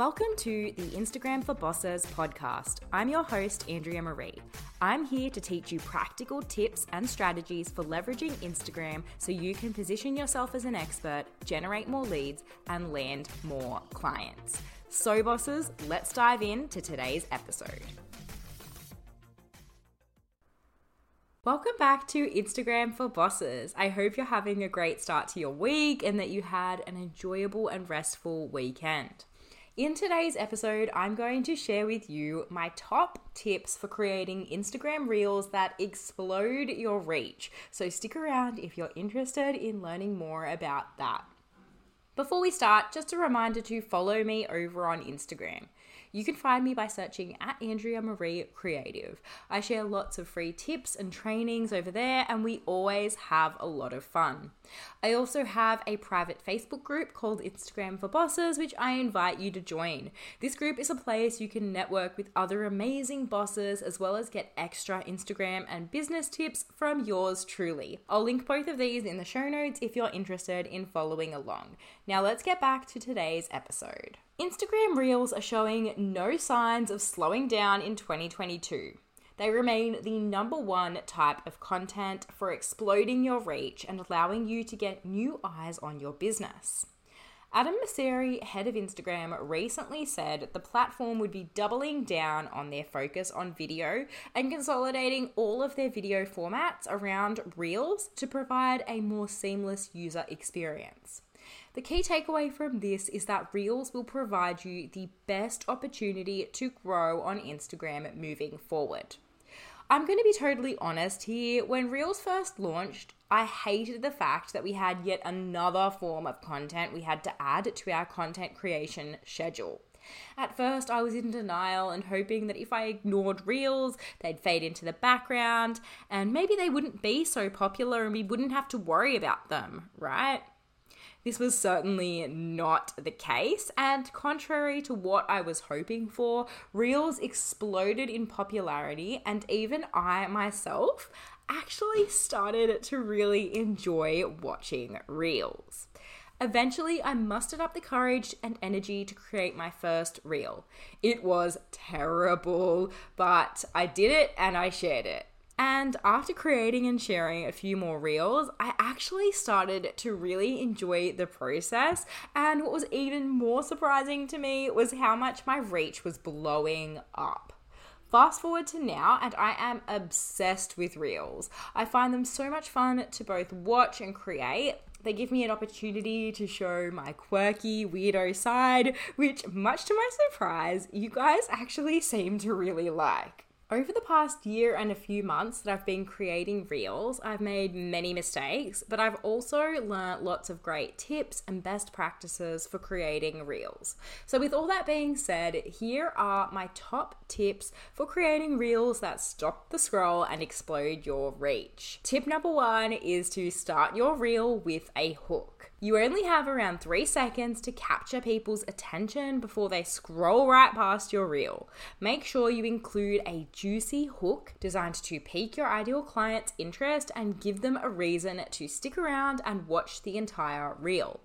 Welcome to the Instagram for Bosses podcast. I'm your host, Andrea Marie. I'm here to teach you practical tips and strategies for leveraging Instagram so you can position yourself as an expert, generate more leads, and land more clients. So, bosses, let's dive into today's episode. Welcome back to Instagram for Bosses. I hope you're having a great start to your week and that you had an enjoyable and restful weekend. In today's episode, I'm going to share with you my top tips for creating Instagram reels that explode your reach. So stick around if you're interested in learning more about that. Before we start, just a reminder to follow me over on Instagram. You can find me by searching at Andrea Marie Creative. I share lots of free tips and trainings over there, and we always have a lot of fun. I also have a private Facebook group called Instagram for Bosses, which I invite you to join. This group is a place you can network with other amazing bosses as well as get extra Instagram and business tips from yours truly. I'll link both of these in the show notes if you're interested in following along. Now, let's get back to today's episode. Instagram Reels are showing no signs of slowing down in 2022. They remain the number one type of content for exploding your reach and allowing you to get new eyes on your business. Adam Mosseri, head of Instagram, recently said the platform would be doubling down on their focus on video and consolidating all of their video formats around Reels to provide a more seamless user experience. The key takeaway from this is that Reels will provide you the best opportunity to grow on Instagram moving forward. I'm going to be totally honest here. When Reels first launched, I hated the fact that we had yet another form of content we had to add to our content creation schedule. At first, I was in denial and hoping that if I ignored reels, they'd fade into the background and maybe they wouldn't be so popular and we wouldn't have to worry about them, right? This was certainly not the case, and contrary to what I was hoping for, Reels exploded in popularity, and even I myself actually started to really enjoy watching Reels. Eventually, I mustered up the courage and energy to create my first reel. It was terrible, but I did it and I shared it. And after creating and sharing a few more reels, I actually started to really enjoy the process. And what was even more surprising to me was how much my reach was blowing up. Fast forward to now, and I am obsessed with reels. I find them so much fun to both watch and create. They give me an opportunity to show my quirky, weirdo side, which, much to my surprise, you guys actually seem to really like. Over the past year and a few months that I've been creating reels, I've made many mistakes, but I've also learnt lots of great tips and best practices for creating reels. So, with all that being said, here are my top tips for creating reels that stop the scroll and explode your reach. Tip number one is to start your reel with a hook. You only have around three seconds to capture people's attention before they scroll right past your reel. Make sure you include a juicy hook designed to pique your ideal client's interest and give them a reason to stick around and watch the entire reel.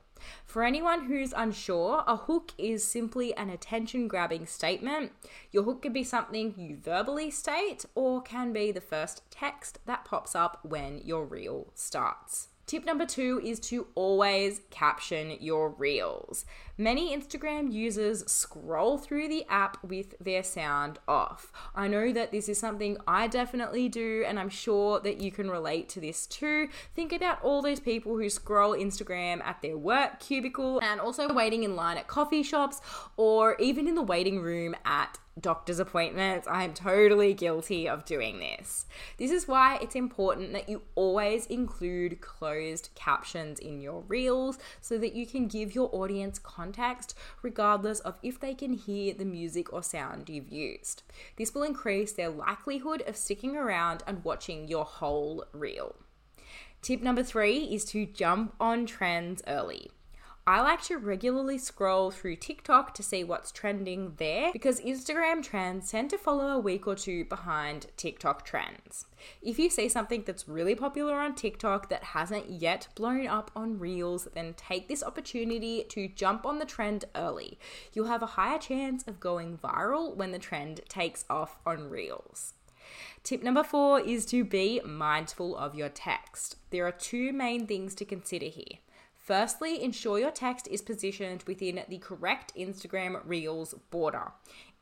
For anyone who's unsure, a hook is simply an attention grabbing statement. Your hook could be something you verbally state or can be the first text that pops up when your reel starts. Tip number two is to always caption your reels. Many Instagram users scroll through the app with their sound off. I know that this is something I definitely do, and I'm sure that you can relate to this too. Think about all those people who scroll Instagram at their work cubicle and also waiting in line at coffee shops or even in the waiting room at doctor's appointments. I am totally guilty of doing this. This is why it's important that you always include closed captions in your reels so that you can give your audience context regardless of if they can hear the music or sound you've used. This will increase their likelihood of sticking around and watching your whole reel. Tip number three is to jump on trends early. I like to regularly scroll through TikTok to see what's trending there because Instagram trends tend to follow a week or two behind TikTok trends. If you see something that's really popular on TikTok that hasn't yet blown up on Reels, then take this opportunity to jump on the trend early. You'll have a higher chance of going viral when the trend takes off on Reels. Tip number four is to be mindful of your text. There are two main things to consider here. Firstly, ensure your text is positioned within the correct Instagram Reels border.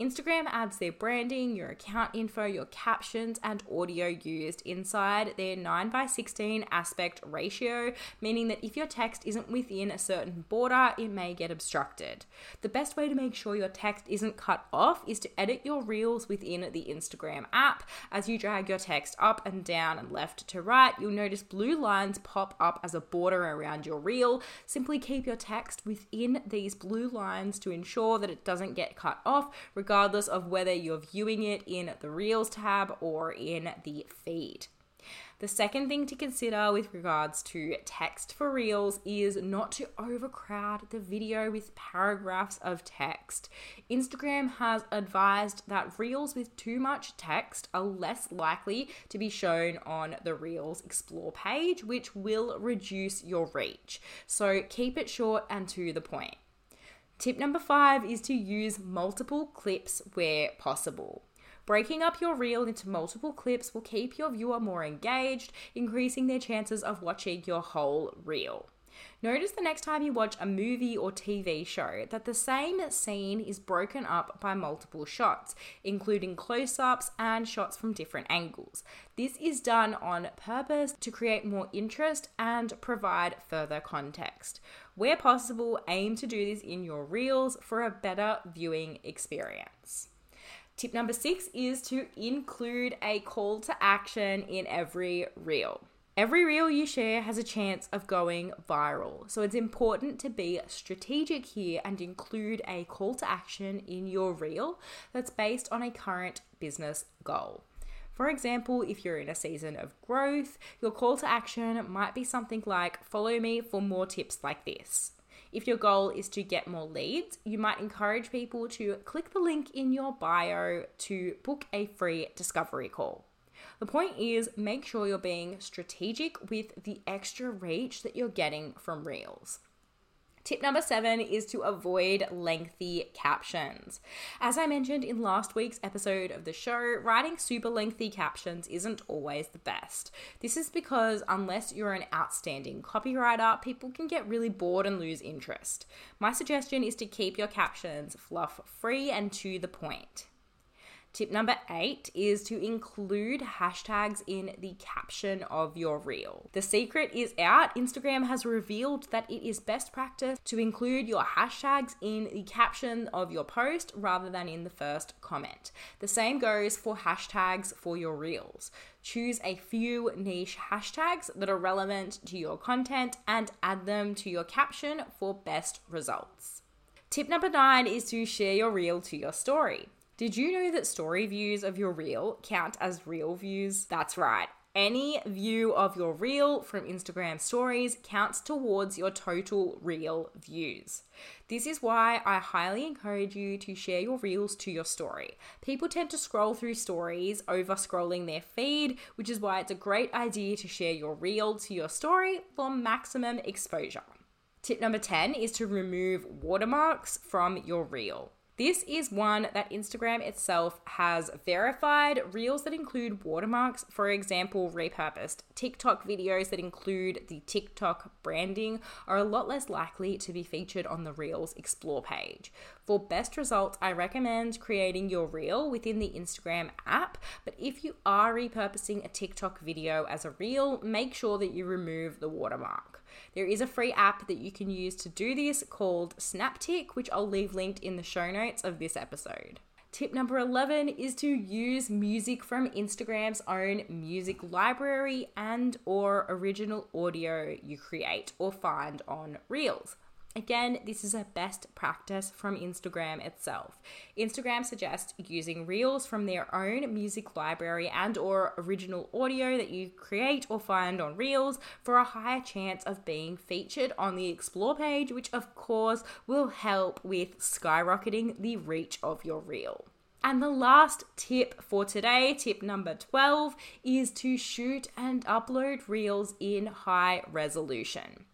Instagram adds their branding, your account info, your captions, and audio used inside their 9 by 16 aspect ratio, meaning that if your text isn't within a certain border, it may get obstructed. The best way to make sure your text isn't cut off is to edit your reels within the Instagram app. As you drag your text up and down and left to right, you'll notice blue lines pop up as a border around your reel. Simply keep your text within these blue lines to ensure that it doesn't get cut off regardless of whether you're viewing it in the Reels tab or in the feed. The second thing to consider with regards to text for Reels is not to overcrowd the video with paragraphs of text. Instagram has advised that Reels with too much text are less likely to be shown on the Reels Explore page, which will reduce your reach. So keep it short and to the point. Tip number five is to use multiple clips where possible. Breaking up your reel into multiple clips will keep your viewer more engaged, increasing their chances of watching your whole reel. Notice the next time you watch a movie or TV show that the same scene is broken up by multiple shots, including close ups and shots from different angles. This is done on purpose to create more interest and provide further context. Where possible, aim to do this in your reels for a better viewing experience. Tip number six is to include a call to action in every reel. Every reel you share has a chance of going viral, so it's important to be strategic here and include a call to action in your reel that's based on a current business goal. For example, if you're in a season of growth, your call to action might be something like follow me for more tips like this. If your goal is to get more leads, you might encourage people to click the link in your bio to book a free discovery call. The point is, make sure you're being strategic with the extra reach that you're getting from Reels. Tip number seven is to avoid lengthy captions. As I mentioned in last week's episode of the show, writing super lengthy captions isn't always the best. This is because unless you're an outstanding copywriter, people can get really bored and lose interest. My suggestion is to keep your captions fluff free and to the point. Tip number eight is to include hashtags in the caption of your reel. The secret is out. Instagram has revealed that it is best practice to include your hashtags in the caption of your post rather than in the first comment. The same goes for hashtags for your reels. Choose a few niche hashtags that are relevant to your content and add them to your caption for best results. Tip number nine is to share your reel to your story. Did you know that story views of your reel count as real views? That's right. Any view of your reel from Instagram stories counts towards your total reel views. This is why I highly encourage you to share your reels to your story. People tend to scroll through stories over scrolling their feed, which is why it's a great idea to share your reel to your story for maximum exposure. Tip number 10 is to remove watermarks from your reel. This is one that Instagram itself has verified. Reels that include watermarks, for example, repurposed TikTok videos that include the TikTok branding, are a lot less likely to be featured on the Reels Explore page. For best results, I recommend creating your reel within the Instagram app. But if you are repurposing a TikTok video as a reel, make sure that you remove the watermark. There is a free app that you can use to do this called Snaptik, which I'll leave linked in the show notes of this episode. Tip number 11 is to use music from Instagram's own music library and or original audio you create or find on Reels. Again, this is a best practice from Instagram itself. Instagram suggests using reels from their own music library and or original audio that you create or find on reels for a higher chance of being featured on the explore page, which of course will help with skyrocketing the reach of your reel. And the last tip for today, tip number 12, is to shoot and upload reels in high resolution.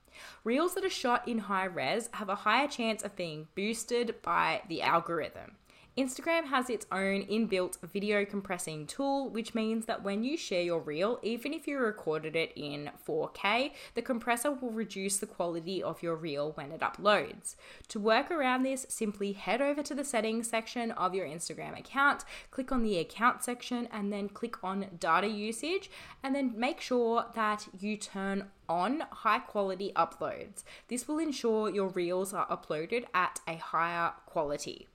Reels that are shot in high res have a higher chance of being boosted by the algorithm. Instagram has its own inbuilt video compressing tool, which means that when you share your reel, even if you recorded it in 4K, the compressor will reduce the quality of your reel when it uploads. To work around this, simply head over to the settings section of your Instagram account, click on the account section, and then click on data usage, and then make sure that you turn on high quality uploads. This will ensure your reels are uploaded at a higher quality.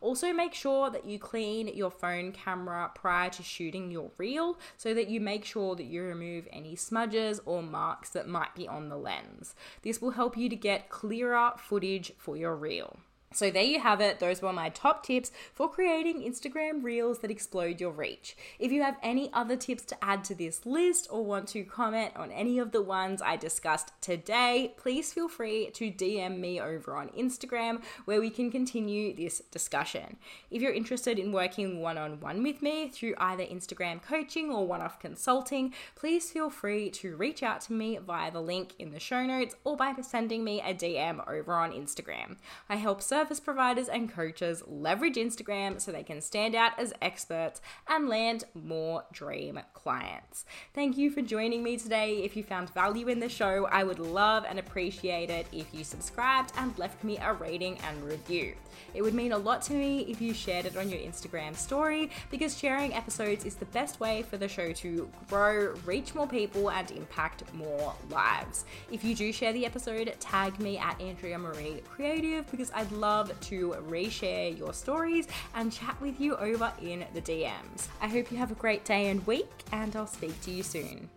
Also, make sure that you clean your phone camera prior to shooting your reel so that you make sure that you remove any smudges or marks that might be on the lens. This will help you to get clearer footage for your reel. So, there you have it. Those were my top tips for creating Instagram reels that explode your reach. If you have any other tips to add to this list or want to comment on any of the ones I discussed today, please feel free to DM me over on Instagram where we can continue this discussion. If you're interested in working one on one with me through either Instagram coaching or one off consulting, please feel free to reach out to me via the link in the show notes or by sending me a DM over on Instagram. I help serve service providers and coaches leverage Instagram so they can stand out as experts and land more dream clients. Thank you for joining me today. If you found value in the show, I would love and appreciate it if you subscribed and left me a rating and review. It would mean a lot to me if you shared it on your Instagram story because sharing episodes is the best way for the show to grow, reach more people, and impact more lives. If you do share the episode, tag me at Andrea Marie Creative because I'd love to reshare your stories and chat with you over in the DMs. I hope you have a great day and week, and I'll speak to you soon.